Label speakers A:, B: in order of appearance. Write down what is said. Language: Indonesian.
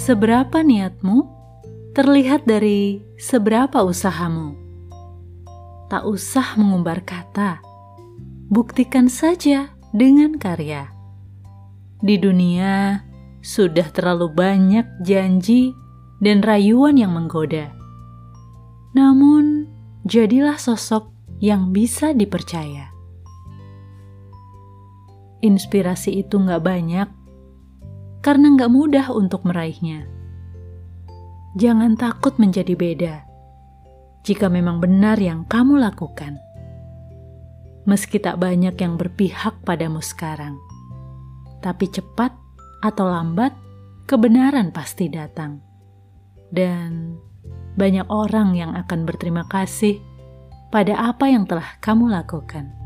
A: Seberapa niatmu terlihat dari seberapa usahamu. Tak usah mengumbar kata, buktikan saja dengan karya. Di dunia sudah terlalu banyak janji dan rayuan yang menggoda. Namun, jadilah sosok yang bisa dipercaya. Inspirasi itu nggak banyak, karena nggak mudah untuk meraihnya. Jangan takut menjadi beda, jika memang benar yang kamu lakukan. Meski tak banyak yang berpihak padamu sekarang, tapi cepat atau lambat, kebenaran pasti datang. Dan banyak orang yang akan berterima kasih pada apa yang telah kamu lakukan.